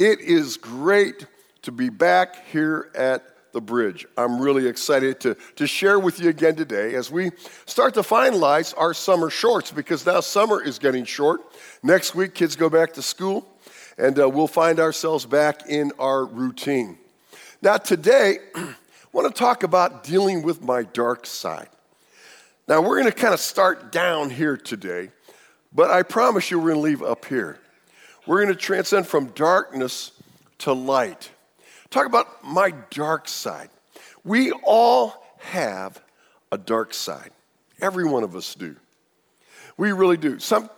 It is great to be back here at the bridge. I'm really excited to, to share with you again today as we start to finalize our summer shorts because now summer is getting short. Next week, kids go back to school, and uh, we'll find ourselves back in our routine. Now, today, I want to talk about dealing with my dark side. Now, we're going to kind of start down here today, but I promise you we're going to leave up here. We're going to transcend from darkness to light. Talk about my dark side. We all have a dark side. Every one of us do. We really do. Some,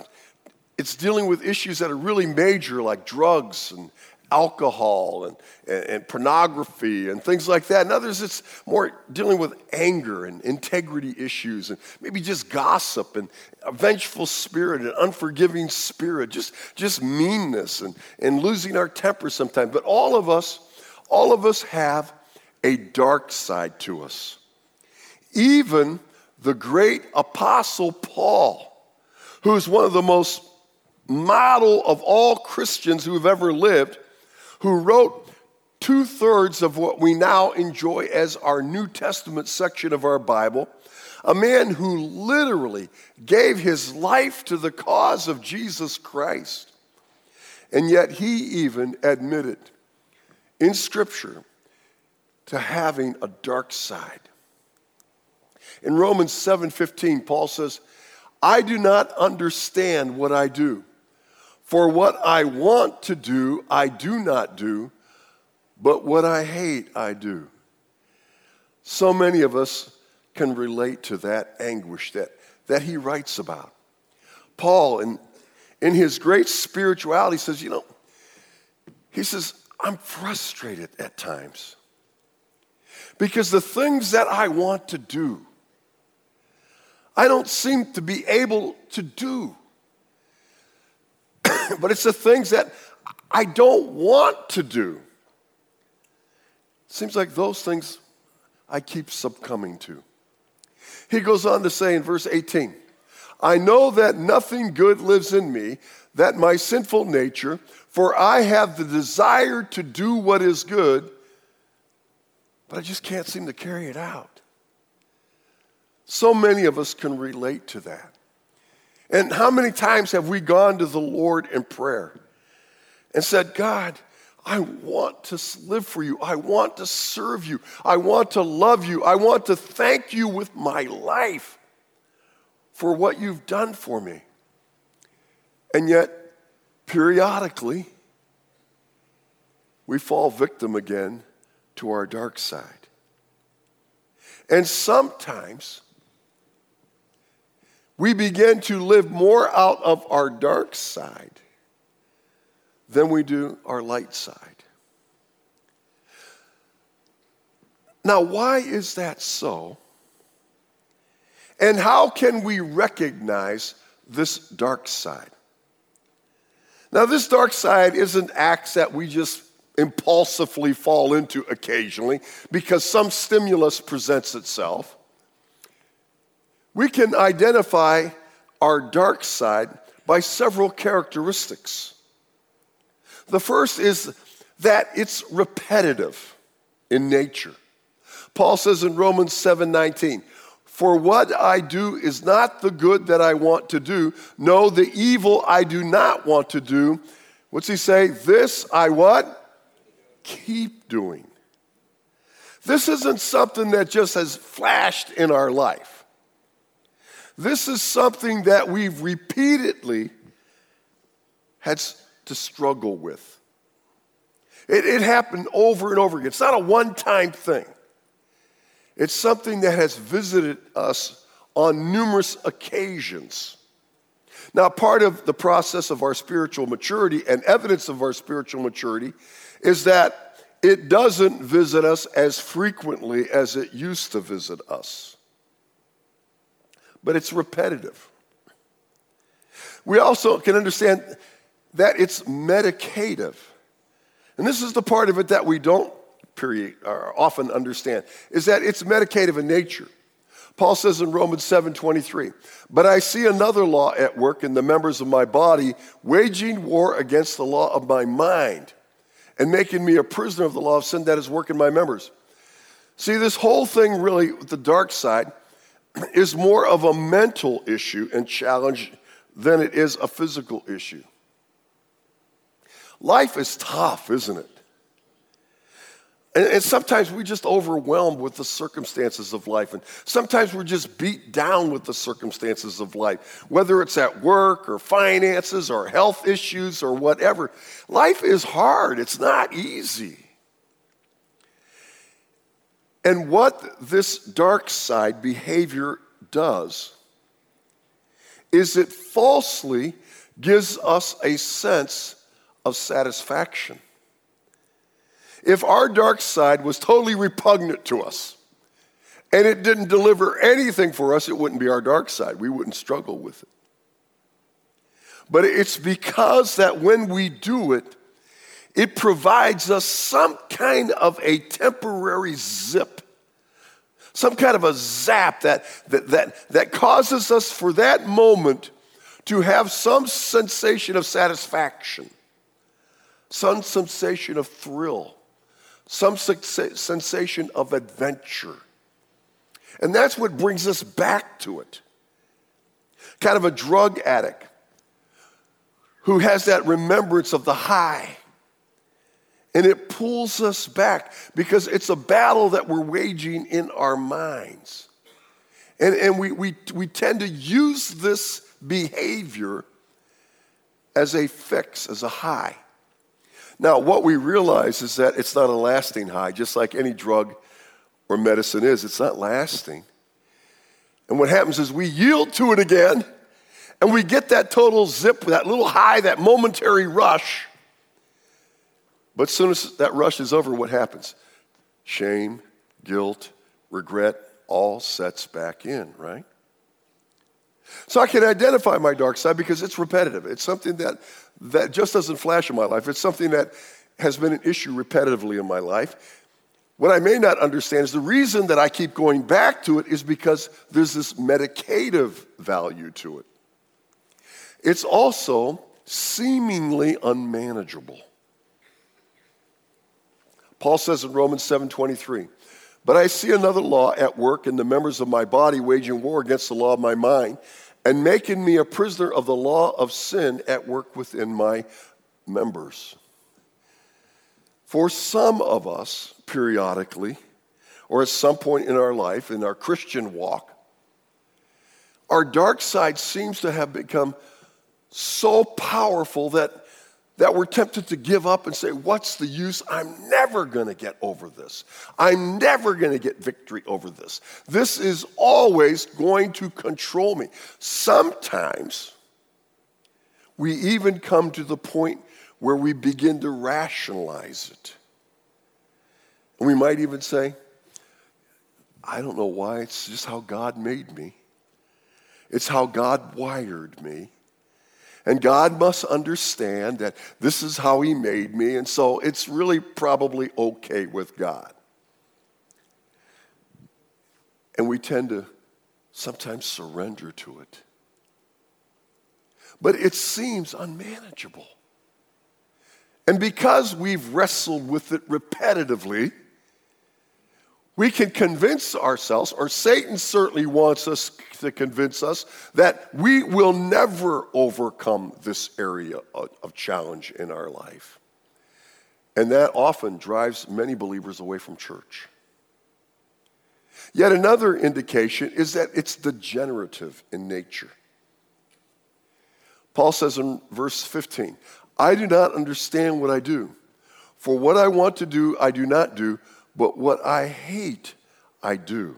it's dealing with issues that are really major, like drugs and alcohol and, and, and, pornography and things like that. And others, it's more dealing with anger and integrity issues and maybe just gossip and a vengeful spirit, and unforgiving spirit, just, just meanness and, and losing our temper sometimes. But all of us all of us have a dark side to us. Even the great apostle Paul, who is one of the most model of all Christians who have ever lived, who wrote two thirds of what we now enjoy as our New Testament section of our Bible, a man who literally gave his life to the cause of Jesus Christ. And yet he even admitted in Scripture to having a dark side. In Romans 7:15, Paul says, I do not understand what I do. For what I want to do, I do not do, but what I hate, I do. So many of us can relate to that anguish that, that he writes about. Paul, in, in his great spirituality, says, You know, he says, I'm frustrated at times because the things that I want to do, I don't seem to be able to do. but it's the things that I don't want to do. Seems like those things I keep succumbing to. He goes on to say in verse 18, I know that nothing good lives in me, that my sinful nature, for I have the desire to do what is good, but I just can't seem to carry it out. So many of us can relate to that. And how many times have we gone to the Lord in prayer and said, God, I want to live for you. I want to serve you. I want to love you. I want to thank you with my life for what you've done for me. And yet, periodically, we fall victim again to our dark side. And sometimes we begin to live more out of our dark side than we do our light side. Now, why is that so? And how can we recognize this dark side? Now, this dark side isn't acts that we just impulsively fall into occasionally because some stimulus presents itself. We can identify our dark side by several characteristics. The first is that it's repetitive in nature. Paul says in Romans 7:19, for what I do is not the good that I want to do. No, the evil I do not want to do. What's he say? This I what? Keep doing. This isn't something that just has flashed in our life. This is something that we've repeatedly had to struggle with. It, it happened over and over again. It's not a one time thing. It's something that has visited us on numerous occasions. Now, part of the process of our spiritual maturity and evidence of our spiritual maturity is that it doesn't visit us as frequently as it used to visit us. But it's repetitive. We also can understand that it's medicative. And this is the part of it that we don't period, or often understand, is that it's medicative in nature. Paul says in Romans 7:23, "But I see another law at work in the members of my body, waging war against the law of my mind and making me a prisoner of the law of sin that is working my members. See, this whole thing really, the dark side, is more of a mental issue and challenge than it is a physical issue. Life is tough, isn't it? And, and, sometimes we're just overwhelmed with the circumstances of life. And sometimes we're just beat down with the circumstances of life, whether it's at work or finances or health issues or whatever. Life is hard, it's not easy. And what this dark side behavior does is it falsely gives us a sense of satisfaction. If our dark side was totally repugnant to us and it didn't deliver anything for us, it wouldn't be our dark side. We wouldn't struggle with it. But it's because that when we do it, it provides us some kind of a temporary zip, some kind of a zap that, that, that, that causes us for that moment to have some sensation of satisfaction, some sensation of thrill some sensation of adventure. And that's what brings us back to it. Kind of a drug addict who has that remembrance of the high. And it pulls us back because it's a battle that we're waging in our minds. And, and we, we, we tend to use this behavior as a fix, as a high. Now, what we realize is that it's not a lasting high, just like any drug or medicine is. It's not lasting. And what happens is we yield to it again, and we get that total zip, that little high, that momentary rush. But as soon as that rush is over, what happens? Shame, guilt, regret all sets back in, right? So I can identify my dark side because it's repetitive. It's something that, that just doesn't flash in my life. It's something that has been an issue repetitively in my life. What I may not understand is the reason that I keep going back to it is because there's this medicative value to it. It's also seemingly unmanageable. Paul says in Romans 7:23, "But I see another law at work in the members of my body waging war against the law of my mind and making me a prisoner of the law of sin at work within my members. For some of us, periodically, or at some point in our life, in our Christian walk, our dark side seems to have become so powerful that that we're tempted to give up and say, What's the use? I'm never going to get over this. I'm never going to get victory over this. This is always going to control me. Sometimes we even come to the point where we begin to rationalize it. And we might even say, I don't know why, it's just how God made me. It's how God wired me. And God must understand that this is how He made me, and so it's really probably okay with God. And we tend to sometimes surrender to it. But it seems unmanageable. And because we've wrestled with it repetitively, we can convince ourselves, or Satan certainly wants us to convince us, that we will never overcome this area of challenge in our life. And that often drives many believers away from church. Yet another indication is that it's degenerative in nature. Paul says in verse 15, I do not understand what I do. For what I want to do, I do not do but what I hate, I do.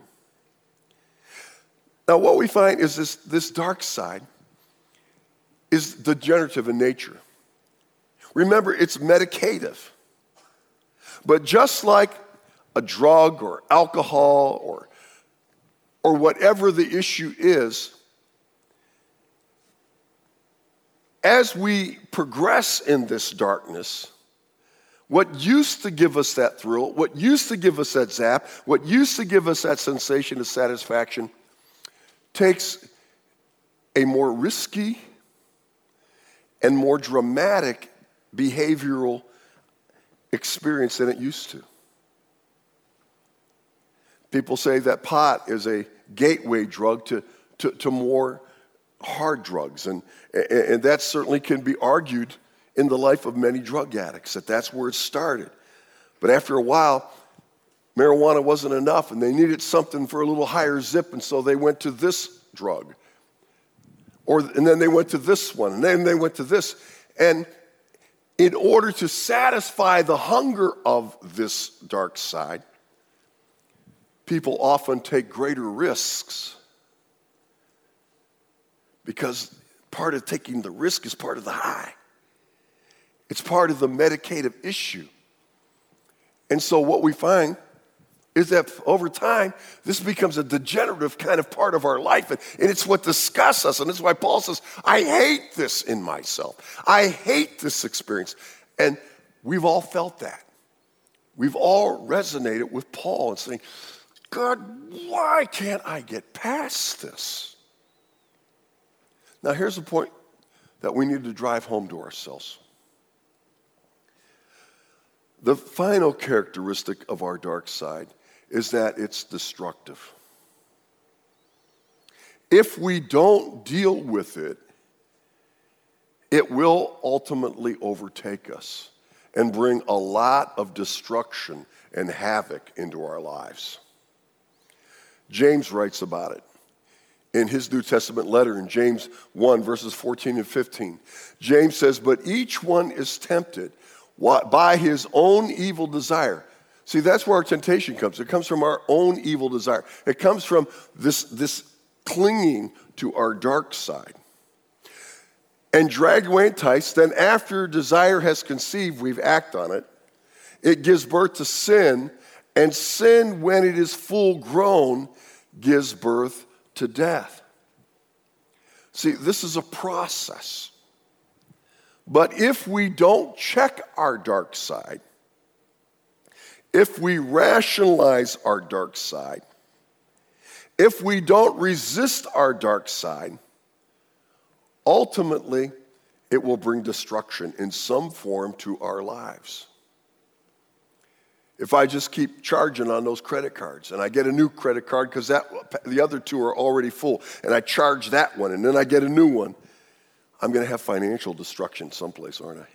Now, what we find is this, this dark side is degenerative in nature. Remember, it's medicative. But just like a drug or alcohol or, or whatever the issue is, as we progress in this darkness, what used to give us that thrill, what used to give us that zap, what used to give us that sensation of satisfaction takes a more risky and more dramatic behavioral experience than it used to. People say that pot is a gateway drug to, to, to more hard drugs, and, and that certainly can be argued in the life of many drug addicts, that that's where it started. But after a while, marijuana wasn't enough, and they needed something for a little higher zip, and so they went to this drug. Or, and then they went to this one, and then they went to this. And in order to satisfy the hunger of this dark side, people often take greater risks because part of taking the risk is part of the high. It's part of the medicative issue. And so, what we find is that over time, this becomes a degenerative kind of part of our life. And, and it's what disgusts us. And that's why Paul says, I hate this in myself. I hate this experience. And we've all felt that. We've all resonated with Paul and saying, God, why can't I get past this? Now, here's the point that we need to drive home to ourselves. The final characteristic of our dark side is that it's destructive. If we don't deal with it, it will ultimately overtake us and bring a lot of destruction and havoc into our lives. James writes about it in his New Testament letter in James 1, verses 14 and 15. James says, But each one is tempted by his own evil desire. See, that's where our temptation comes. It comes from our own evil desire. It comes from this, this clinging to our dark side. And dragged away enticed, then after desire has conceived, we've act on it. It gives birth to sin, and sin, when it is full grown, gives birth to death. See, this is a process. But if we don't check our dark side, if we rationalize our dark side, if we don't resist our dark side, ultimately it will bring destruction in some form to our lives. If I just keep charging on those credit cards and I get a new credit card because the other two are already full and I charge that one and then I get a new one, I'm going to have financial destruction someplace, aren't I?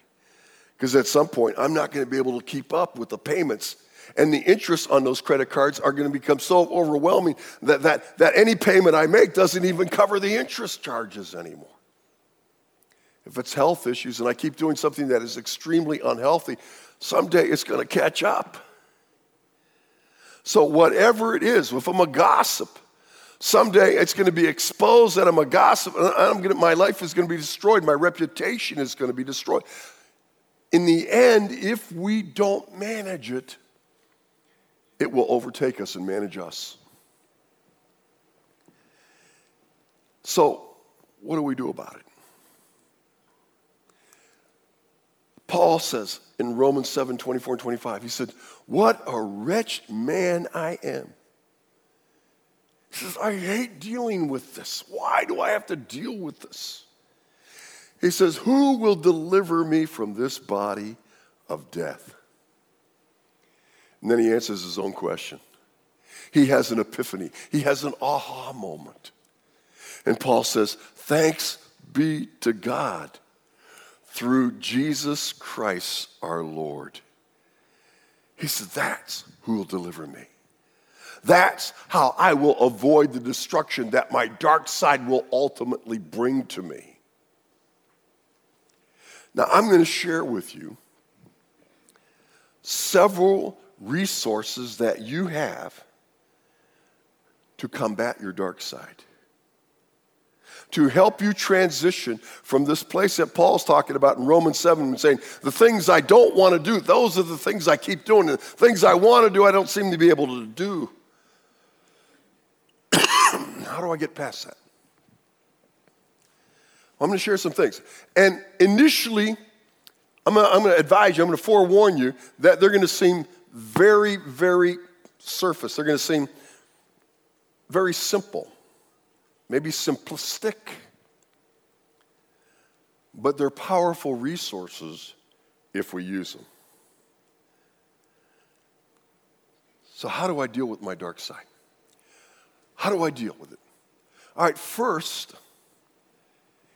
Because at some point, I'm not going to be able to keep up with the payments and the interest on those credit cards are going to become so overwhelming that, that, that any payment I make doesn't even cover the interest charges anymore. If it's health issues and I keep doing something that is extremely unhealthy, someday it's going to catch up. So, whatever it is, if I'm a gossip, someday it's going to be exposed that I'm a gossip, I'm going to, my life is going to be destroyed, my reputation is going to be destroyed. In the end, if we don't manage it, it will overtake us and manage us. So, what do we do about it? Paul says in Romans 7 24 and 25, he said, What a wretched man I am. He says, I hate dealing with this. Why do I have to deal with this? He says, Who will deliver me from this body of death? And then he answers his own question. He has an epiphany, he has an aha moment. And Paul says, Thanks be to God through Jesus Christ our Lord. He said, That's who will deliver me. That's how I will avoid the destruction that my dark side will ultimately bring to me. Now, I'm going to share with you several resources that you have to combat your dark side. To help you transition from this place that Paul's talking about in Romans 7 and saying, the things I don't want to do, those are the things I keep doing. The things I want to do, I don't seem to be able to do. How do I get past that? Well, I'm going to share some things. And initially, I'm going to advise you, I'm going to forewarn you that they're going to seem very, very surface. They're going to seem very simple, maybe simplistic, but they're powerful resources if we use them. So, how do I deal with my dark side? How do I deal with it? All right, first,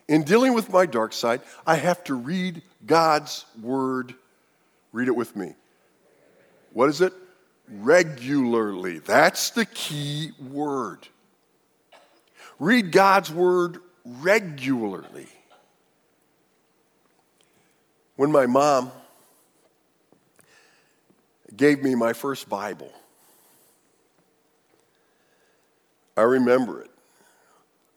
in dealing with my dark side, I have to read God's word. Read it with me. What is it? Regularly. That's the key word. Read God's word regularly. When my mom gave me my first Bible, I remember it.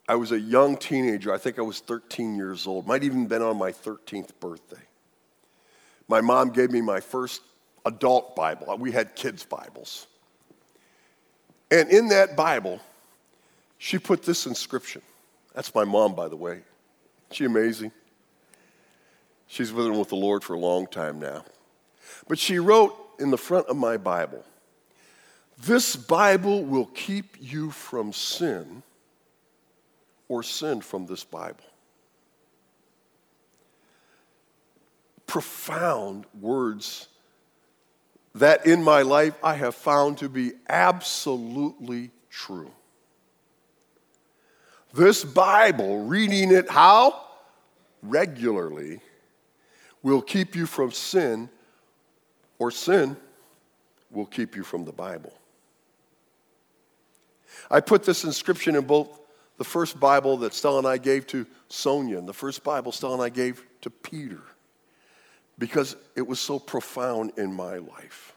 I was a young teenager. I think I was 13 years old. Might even been on my 13th birthday. My mom gave me my first adult Bible. We had kids' Bibles. And in that Bible, she put this inscription. That's my mom, by the way. Isn't she amazing? She's been with the Lord for a long time now. But she wrote in the front of my Bible, This Bible will keep you from sin or sin from this Bible. Profound words that in my life I have found to be absolutely true. This Bible, reading it how? Regularly, will keep you from sin, or sin will keep you from the Bible. I put this inscription in both the first Bible that Stella and I gave to Sonia and the first Bible Stella and I gave to Peter because it was so profound in my life.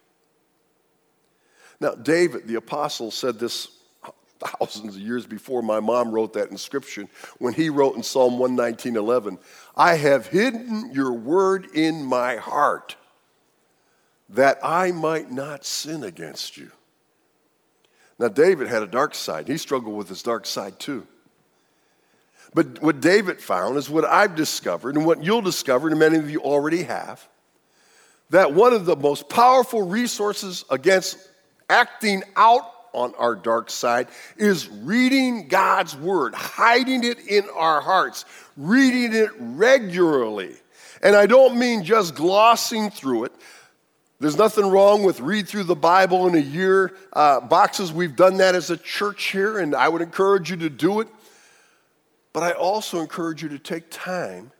Now, David, the apostle, said this thousands of years before my mom wrote that inscription when he wrote in Psalm 119:11, "I have hidden your word in my heart that I might not sin against you." Now, David had a dark side. He struggled with his dark side too. But what David found is what I've discovered and what you'll discover, and many of you already have, that one of the most powerful resources against acting out on our dark side is reading God's word, hiding it in our hearts, reading it regularly. And I don't mean just glossing through it. There's nothing wrong with read through the Bible in a year uh, boxes. We've done that as a church here, and I would encourage you to do it. But I also encourage you to take time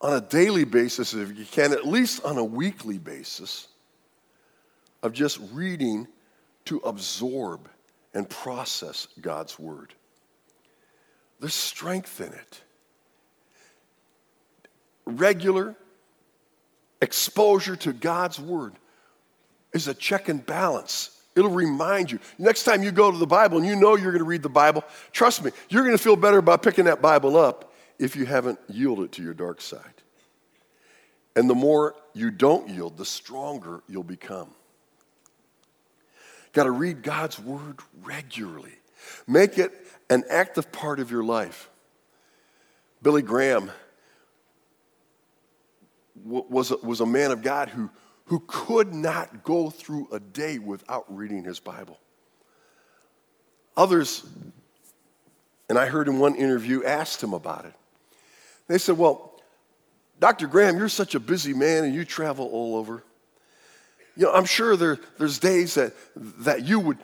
on a daily basis, if you can, at least on a weekly basis, of just reading to absorb and process God's Word. There's strength in it. Regular exposure to God's Word is a check and balance. It'll remind you. Next time you go to the Bible and you know you're going to read the Bible, trust me, you're going to feel better about picking that Bible up if you haven't yielded to your dark side. And the more you don't yield, the stronger you'll become. Got to read God's Word regularly, make it an active part of your life. Billy Graham was was a man of God who, who could not go through a day without reading his Bible. Others, and I heard in one interview, asked him about it. They said, Well, Dr. Graham, you're such a busy man and you travel all over. You know, I'm sure there, there's days that, that you would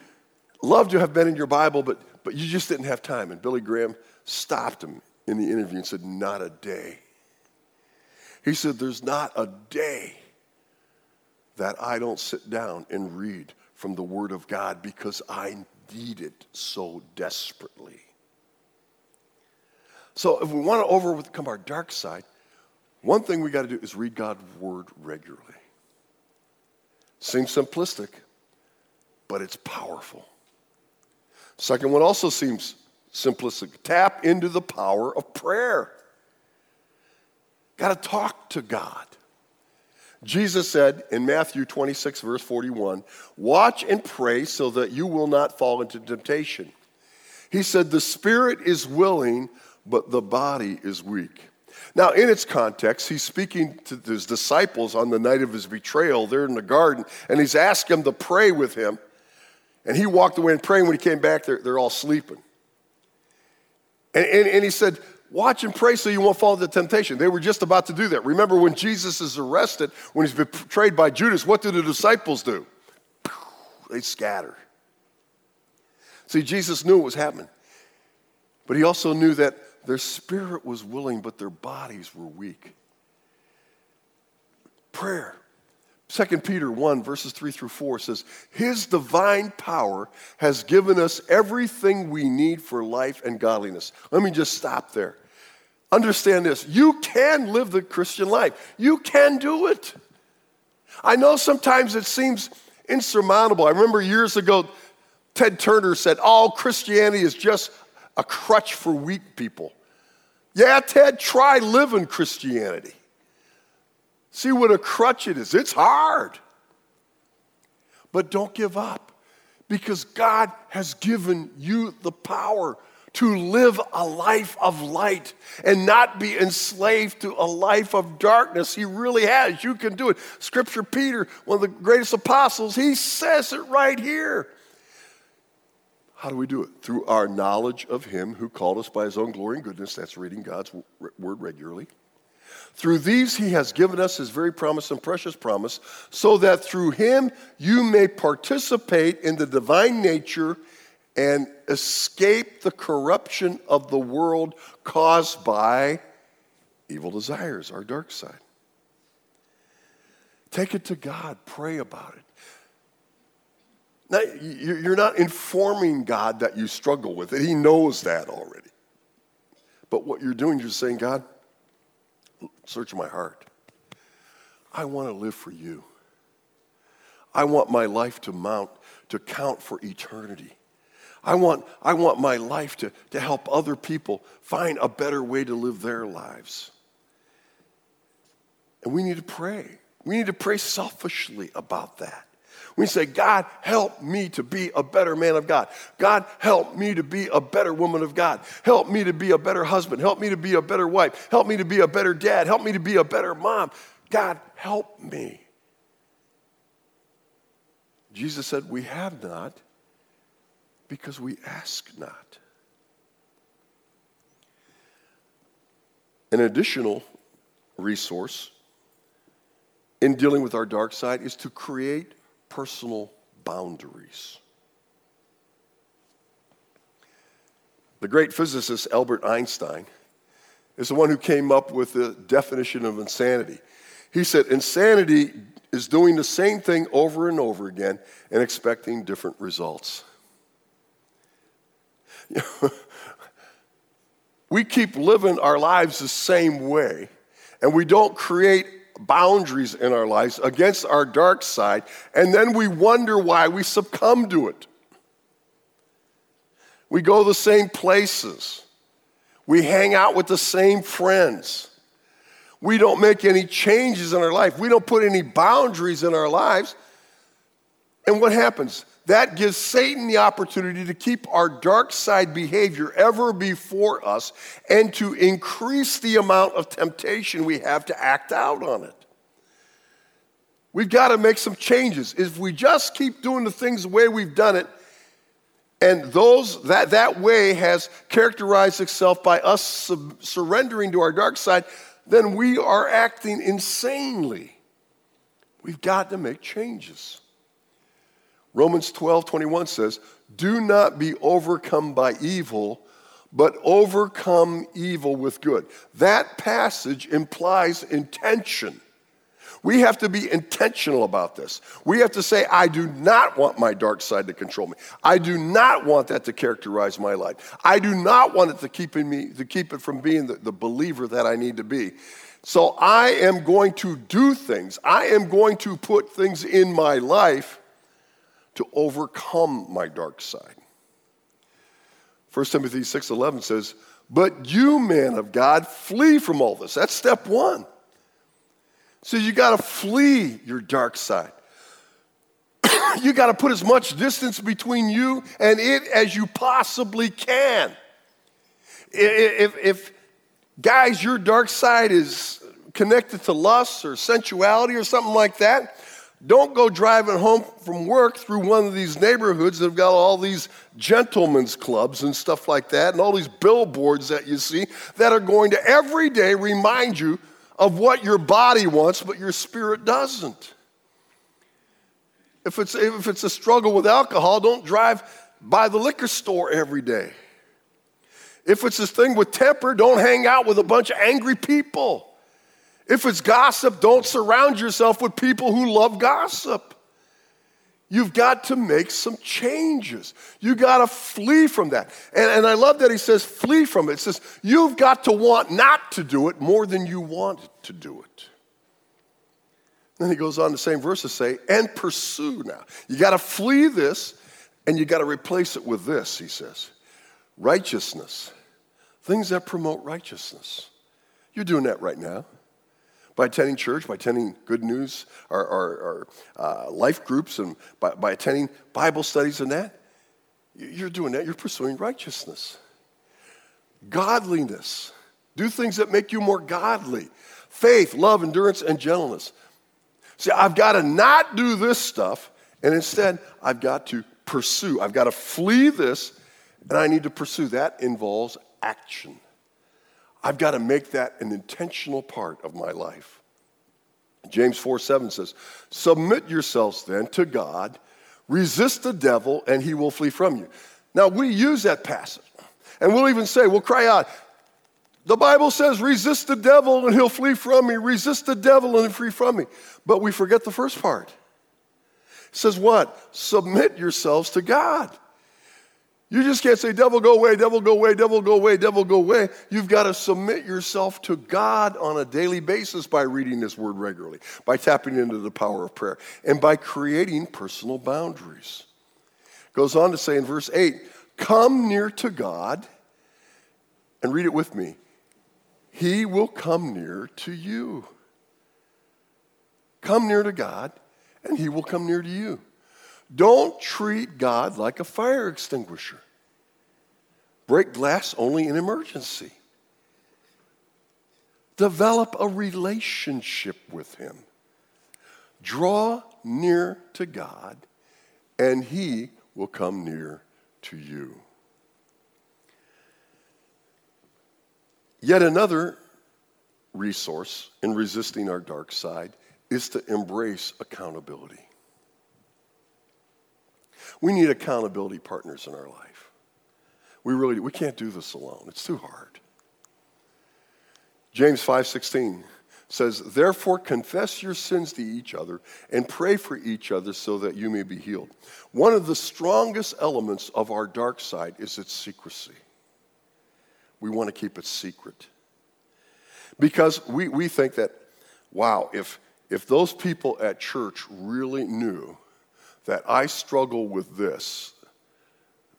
love to have been in your Bible, but, but you just didn't have time. And Billy Graham stopped him in the interview and said, Not a day. He said, There's not a day that I don't sit down and read from the Word of God because I need it so desperately. So, if we want to overcome our dark side, one thing we got to do is read God's Word regularly. Seems simplistic, but it's powerful. Second one also seems simplistic tap into the power of prayer. Got to talk to God. Jesus said in Matthew 26, verse 41, Watch and pray so that you will not fall into temptation. He said, The spirit is willing, but the body is weak. Now, in its context, he's speaking to his disciples on the night of his betrayal there in the garden, and he's asked them to pray with him. And he walked away and praying. When he came back, they're, they're all sleeping. And, and, and he said, Watch and pray so you won't fall into temptation. They were just about to do that. Remember when Jesus is arrested, when he's betrayed by Judas, what do the disciples do? they scatter. See, Jesus knew what was happening, but he also knew that their spirit was willing, but their bodies were weak. Prayer. 2 Peter 1, verses 3 through 4 says, His divine power has given us everything we need for life and godliness. Let me just stop there. Understand this you can live the Christian life, you can do it. I know sometimes it seems insurmountable. I remember years ago, Ted Turner said, All Christianity is just a crutch for weak people. Yeah, Ted, try living Christianity. See what a crutch it is. It's hard. But don't give up because God has given you the power to live a life of light and not be enslaved to a life of darkness. He really has. You can do it. Scripture, Peter, one of the greatest apostles, he says it right here. How do we do it? Through our knowledge of Him who called us by His own glory and goodness. That's reading God's word regularly. Through these he has given us his very promise and precious promise, so that through him you may participate in the divine nature and escape the corruption of the world caused by evil desires, our dark side. Take it to God, pray about it. Now, you're not informing God that you struggle with it, He knows that already. But what you're doing, you're saying, God, search my heart. I want to live for you. I want my life to mount, to count for eternity. I want, I want my life to, to help other people find a better way to live their lives. And we need to pray. We need to pray selfishly about that. We say, God, help me to be a better man of God. God, help me to be a better woman of God. Help me to be a better husband. Help me to be a better wife. Help me to be a better dad. Help me to be a better mom. God, help me. Jesus said, We have not because we ask not. An additional resource in dealing with our dark side is to create personal boundaries. The great physicist Albert Einstein is the one who came up with the definition of insanity. He said, Insanity is doing the same thing over and over again and expecting different results. we keep living our lives the same way, and we don't create boundaries in our lives against our dark side, and then we wonder why we succumb to it. We go the same places, we hang out with the same friends. We don't make any changes in our life. We don't put any boundaries in our lives. And what happens? That gives Satan the opportunity to keep our dark side behavior ever before us and to increase the amount of temptation we have to act out on it. We've got to make some changes. If we just keep doing the things the way we've done it, and those that, that way has characterized itself by us sub- surrendering to our dark side, then we are acting insanely. We've got to make changes. Romans 12, 21 says, Do not be overcome by evil, but overcome evil with good. That passage implies intention. We have to be intentional about this. We have to say, I do not want my dark side to control me. I do not want that to characterize my life. I do not want it to keep, me, to keep it from being the, the believer that I need to be. So I am going to do things. I am going to put things in my life to overcome my dark side. 1 Timothy 6:11 says, "But you, man of God, flee from all this." That's step 1. So you got to flee your dark side. you got to put as much distance between you and it as you possibly can. If, if guys, your dark side is connected to lust or sensuality or something like that, don't go driving home from work through one of these neighborhoods that have got all these gentlemen's clubs and stuff like that, and all these billboards that you see that are going to every day remind you of what your body wants, but your spirit doesn't. If it's, if it's a struggle with alcohol, don't drive by the liquor store every day. If it's this thing with temper, don't hang out with a bunch of angry people. If it's gossip, don't surround yourself with people who love gossip. You've got to make some changes. You got to flee from that. And, and I love that he says, flee from it. It says, you've got to want not to do it more than you want to do it. Then he goes on the same verse to say, and pursue now. You got to flee this and you got to replace it with this, he says righteousness, things that promote righteousness. You're doing that right now by attending church, by attending good news, our, our, our uh, life groups, and by, by attending Bible studies and that. You're doing that. You're pursuing righteousness, godliness. Do things that make you more godly. Faith, love, endurance, and gentleness. See, I've got to not do this stuff, and instead, I've got to pursue. I've got to flee this, and I need to pursue. That involves action. I've got to make that an intentional part of my life. James 4 7 says, Submit yourselves then to God, resist the devil, and he will flee from you. Now, we use that passage, and we'll even say, we'll cry out, the Bible says, resist the devil and he'll flee from me. Resist the devil and he'll flee from me. But we forget the first part. It says what? Submit yourselves to God. You just can't say, devil, go away, devil, go away, devil, go away, devil, go away. You've got to submit yourself to God on a daily basis by reading this word regularly, by tapping into the power of prayer, and by creating personal boundaries. Goes on to say in verse 8, come near to God, and read it with me. He will come near to you. Come near to God, and He will come near to you. Don't treat God like a fire extinguisher. Break glass only in emergency. Develop a relationship with Him. Draw near to God, and He will come near to you. Yet another resource in resisting our dark side is to embrace accountability. We need accountability partners in our life. We really. We can't do this alone. It's too hard. James 5:16 says, "Therefore confess your sins to each other and pray for each other so that you may be healed." One of the strongest elements of our dark side is its secrecy. We want to keep it secret. Because we, we think that, wow, if, if those people at church really knew that I struggle with this,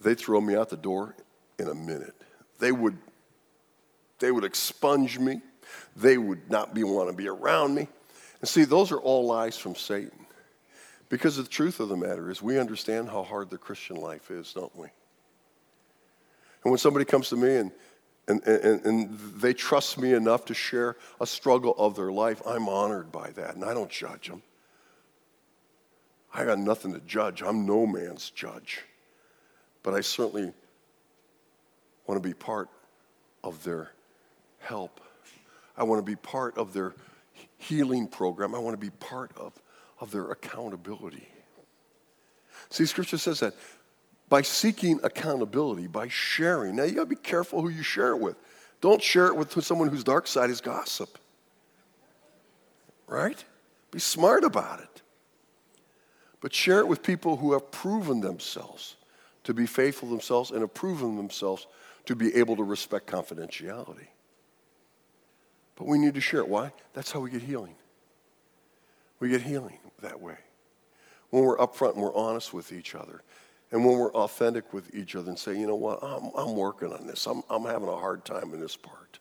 they'd throw me out the door in a minute. They would, they would expunge me. They would not be want to be around me. And see, those are all lies from Satan. Because the truth of the matter is, we understand how hard the Christian life is, don't we? And when somebody comes to me and, and, and, and, they trust me enough to share a struggle of their life, I'm honored by that, and I don't judge them. I got nothing to judge. I'm no man's judge. But I certainly want to be part of their help. I want to be part of their healing program. I want to be part of, of their accountability. See, Scripture says that by seeking accountability, by sharing. Now, you got to be careful who you share it with. Don't share it with someone whose dark side is gossip. Right? Be smart about it but share it with people who have proven themselves to be faithful themselves and have proven themselves to be able to respect confidentiality. But we need to share it. Why? That's how we get healing. We get healing that way. When we're upfront and we're honest with each other, and when we're authentic with each other and say, you know what, I'm, I'm working on this, I'm, I'm having a hard time in this part.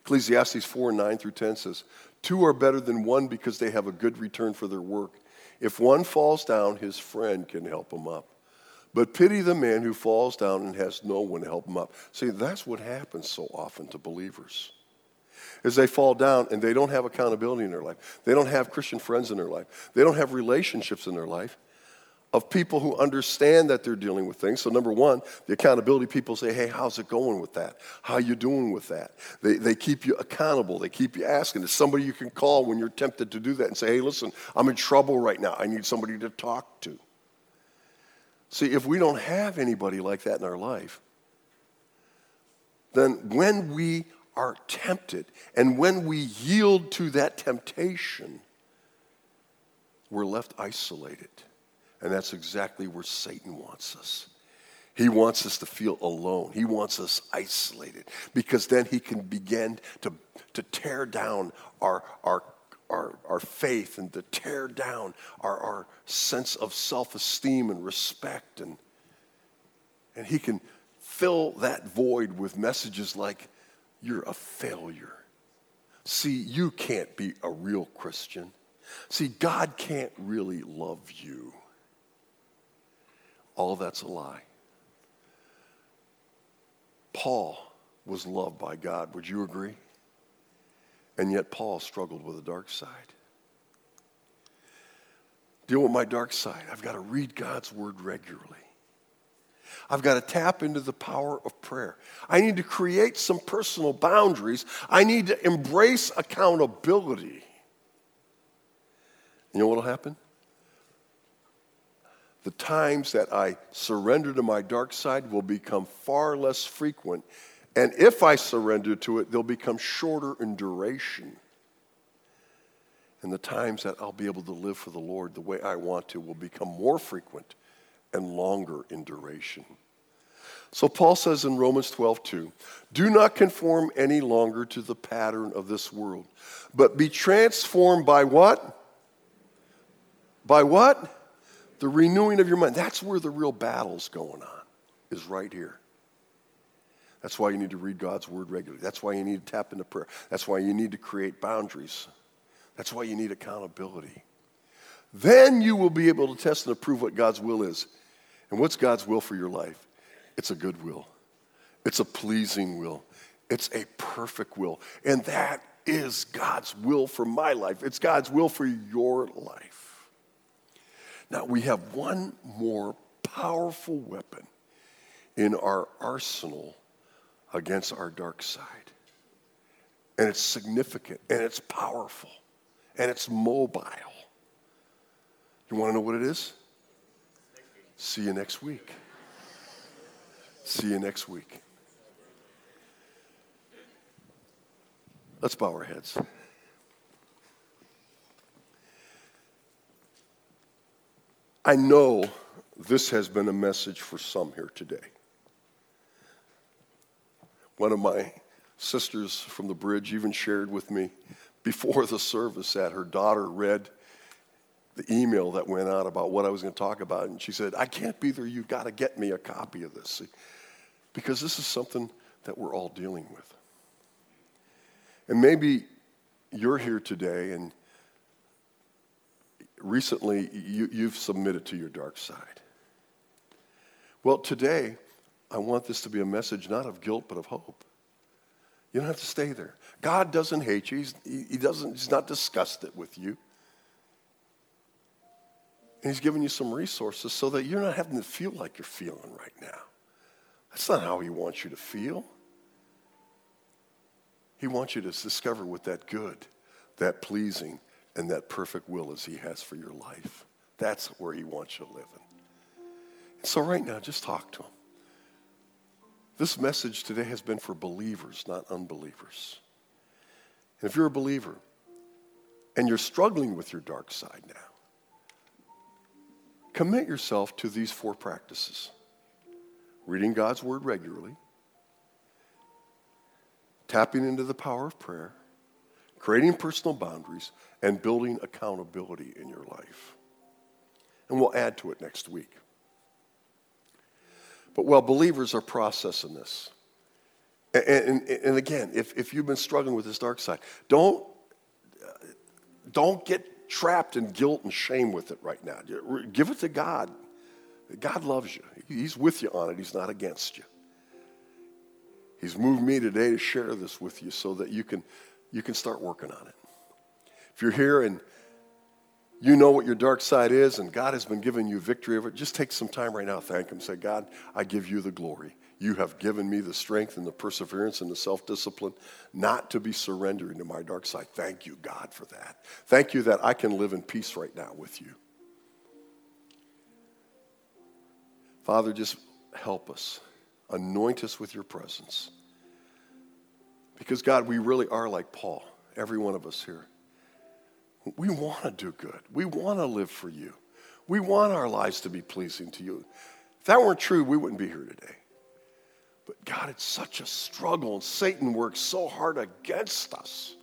Ecclesiastes 4 9 through 10 says, Two are better than one because they have a good return for their work. If one falls down, his friend can help him up. But pity the man who falls down and has no one to help him up. See, that's what happens so often to believers. Is they fall down and they don't have accountability in their life. They don't have Christian friends in their life. They don't have relationships in their life. of people who understand that they're dealing with things. So number one, the accountability people say, hey, how's it going with that? How you doing with that? They, they keep you accountable. They keep you asking. There's somebody you can call when you're tempted to do that and say, hey, listen, I'm in trouble right now. I need somebody to talk to. See, if we don't have anybody like that in our life, then when we are tempted and when we yield to that temptation, we're left isolated. And that's exactly where Satan wants us. He wants us to feel alone. He wants us isolated because then he can begin to, to tear down our, our, our, faith and to tear down our, our sense of self esteem and respect. And, and he can fill that void with messages like, You're a failure. See, you can't be a real Christian. See, God can't really love you. All that's a lie. Paul was loved by God. Would you agree? And yet, Paul struggled with a dark side. Deal with my dark side. I've got to read God's word regularly. I've got to tap into the power of prayer. I need to create some personal boundaries. I need to embrace accountability. You know what will happen? The times that I surrender to my dark side will become far less frequent. And if I surrender to it, they'll become shorter in duration. And the times that I'll be able to live for the Lord the way I want to will become more frequent and longer in duration. So Paul says in Romans 12, 2, do not conform any longer to the pattern of this world, but be transformed by what? By what? The renewing of your mind. That's where the real battle's going on, is right here. That's why you need to read God's word regularly. That's why you need to tap into prayer. That's why you need to create boundaries. That's why you need accountability. Then you will be able to test and approve what God's will is. And what's God's will for your life? It's a good will, it's a pleasing will, it's a perfect will. And that is God's will for my life, it's God's will for your life. Now, we have one more powerful weapon in our arsenal against our dark side. And it's significant, and it's powerful, and it's mobile. You want to know what it is? See you next week. See you next week. Let's bow our heads. I know this has been a message for some here today. One of my sisters from the bridge even shared with me before the service that her daughter read the email that went out about what I was going to talk about. And she said, I can't be there. You've got to get me a copy of this. See? Because this is something that we're all dealing with. And maybe you're here today and recently you, you've submitted to your dark side. Well, today, I want this to be a message not of guilt, but of hope. You don't have to stay there. God doesn't hate you. He's, he doesn't, he's not disgusted with you. And he's giving you some resources so that you're not having to feel like you're feeling right now. That's not how he wants you to feel. He wants you to discover what that good, that pleasing, and that perfect will is He has for your life. That's where He wants you to live in. so, right now, just talk to Him. This message today has been for believers, not unbelievers. And if you're a believer and you're struggling with your dark side now, commit yourself to these four practices reading God's Word regularly, tapping into the power of prayer creating personal boundaries, and building accountability in your life. And we'll add to it next week. But while believers are processing this, and, and, and again, if, if you've been struggling with this dark side, don't, don't get trapped in guilt and shame with it right now. Give it to God. God loves you. He's with you on it. He's not against you. He's moved me today to share this with you so that you can you can start working on it. If you're here and you know what your dark side is, and God has been giving you victory over it, just take some time right now, thank Him. Say, God, I give you the glory. You have given me the strength and the perseverance and the self discipline not to be surrendering to my dark side. Thank you, God, for that. Thank you that I can live in peace right now with you. Father, just help us. Anoint us with your presence. Because, God, we really are like Paul, every one of us here. We want to do good. We want to live for you. We want our lives to be pleasing to you. If that weren't true, we wouldn't be here today. But God, it's such a struggle, and Satan works so hard against us.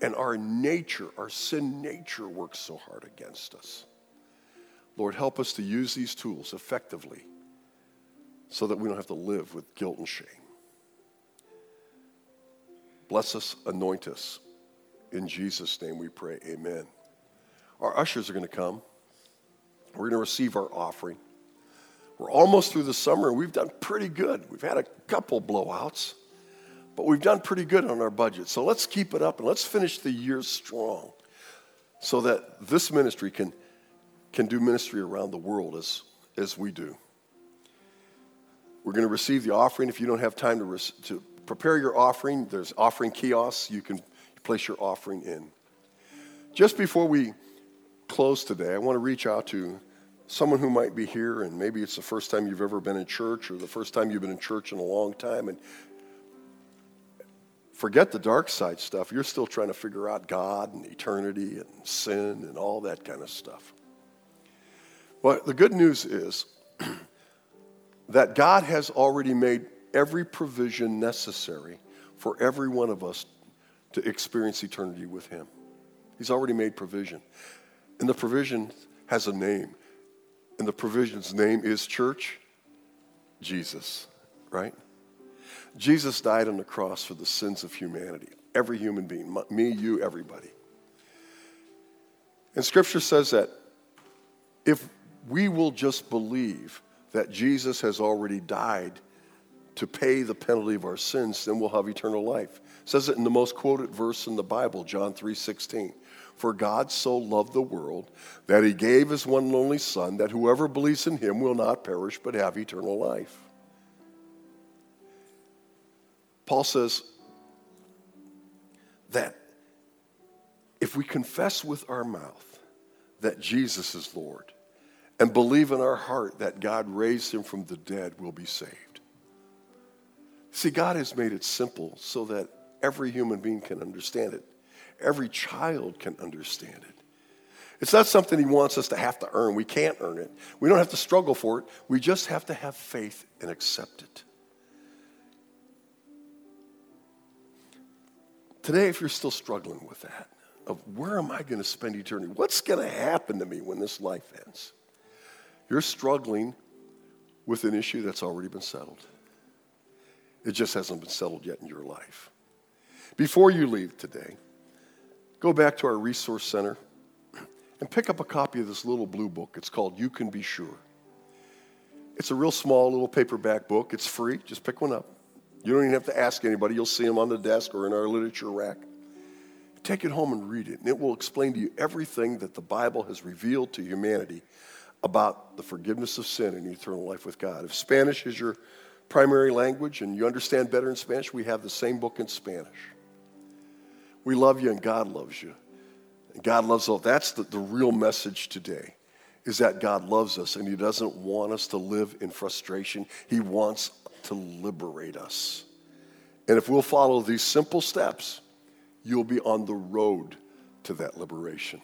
And our nature, our sin nature, works so hard against us. Lord, help us to use these tools effectively so that we don't have to live with guilt and shame. Bless us, anoint us. In Jesus' name we pray, amen. Our ushers are going to come. We're going to receive our offering. We're almost through the summer and we've done pretty good. We've had a couple blowouts, but we've done pretty good on our budget. So let's keep it up and let's finish the year strong so that this ministry can, can do ministry around the world as, as we do. We're going to receive the offering. If you don't have time to, to prepare your offering, there's offering kiosks. You can place your offering in. Just before we close today, I want to reach out to someone who might be here and maybe it's the first time you've ever been in church or the first time you've been in church in a long time and forget the dark side stuff. You're still trying to figure out God and eternity and sin and all that kind of stuff. Well, the good news is that God has already made every provision necessary for every one of us to experience eternity with Him. He's already made provision. And the provision has a name. And the provision's name is church, Jesus, right? Jesus died on the cross for the sins of humanity, every human being, me, you, everybody. And scripture says that if we will just believe that Jesus has already died to pay the penalty of our sins, then we'll have eternal life. Says it in the most quoted verse in the Bible, John 3:16. For God so loved the world that he gave his one and only son that whoever believes in him will not perish but have eternal life. Paul says that if we confess with our mouth that Jesus is Lord and believe in our heart that God raised him from the dead, we'll be saved. See, God has made it simple so that every human being can understand it. Every child can understand it. It's not something He wants us to have to earn. We can't earn it. We don't have to struggle for it. We just have to have faith and accept it. Today, if you're still struggling with that, of where am I going to spend eternity? What's going to happen to me when this life ends? You're struggling with an issue that's already been settled. It just hasn't been settled yet in your life. Before you leave today, go back to our resource center and pick up a copy of this little blue book. It's called You Can Be Sure. It's a real small little paperback book. It's free. Just pick one up. You don't even have to ask anybody. You'll see them on the desk or in our literature rack. Take it home and read it, and it will explain to you everything that the Bible has revealed to humanity about the forgiveness of sin and eternal life with God. If Spanish is your primary language and you understand better in Spanish, we have the same book in Spanish. We love you and God loves you. And God loves all. That's the, the real message today, is that God loves us and He doesn't want us to live in frustration. He wants to liberate us. And if we'll follow these simple steps, you'll be on the road to that liberation.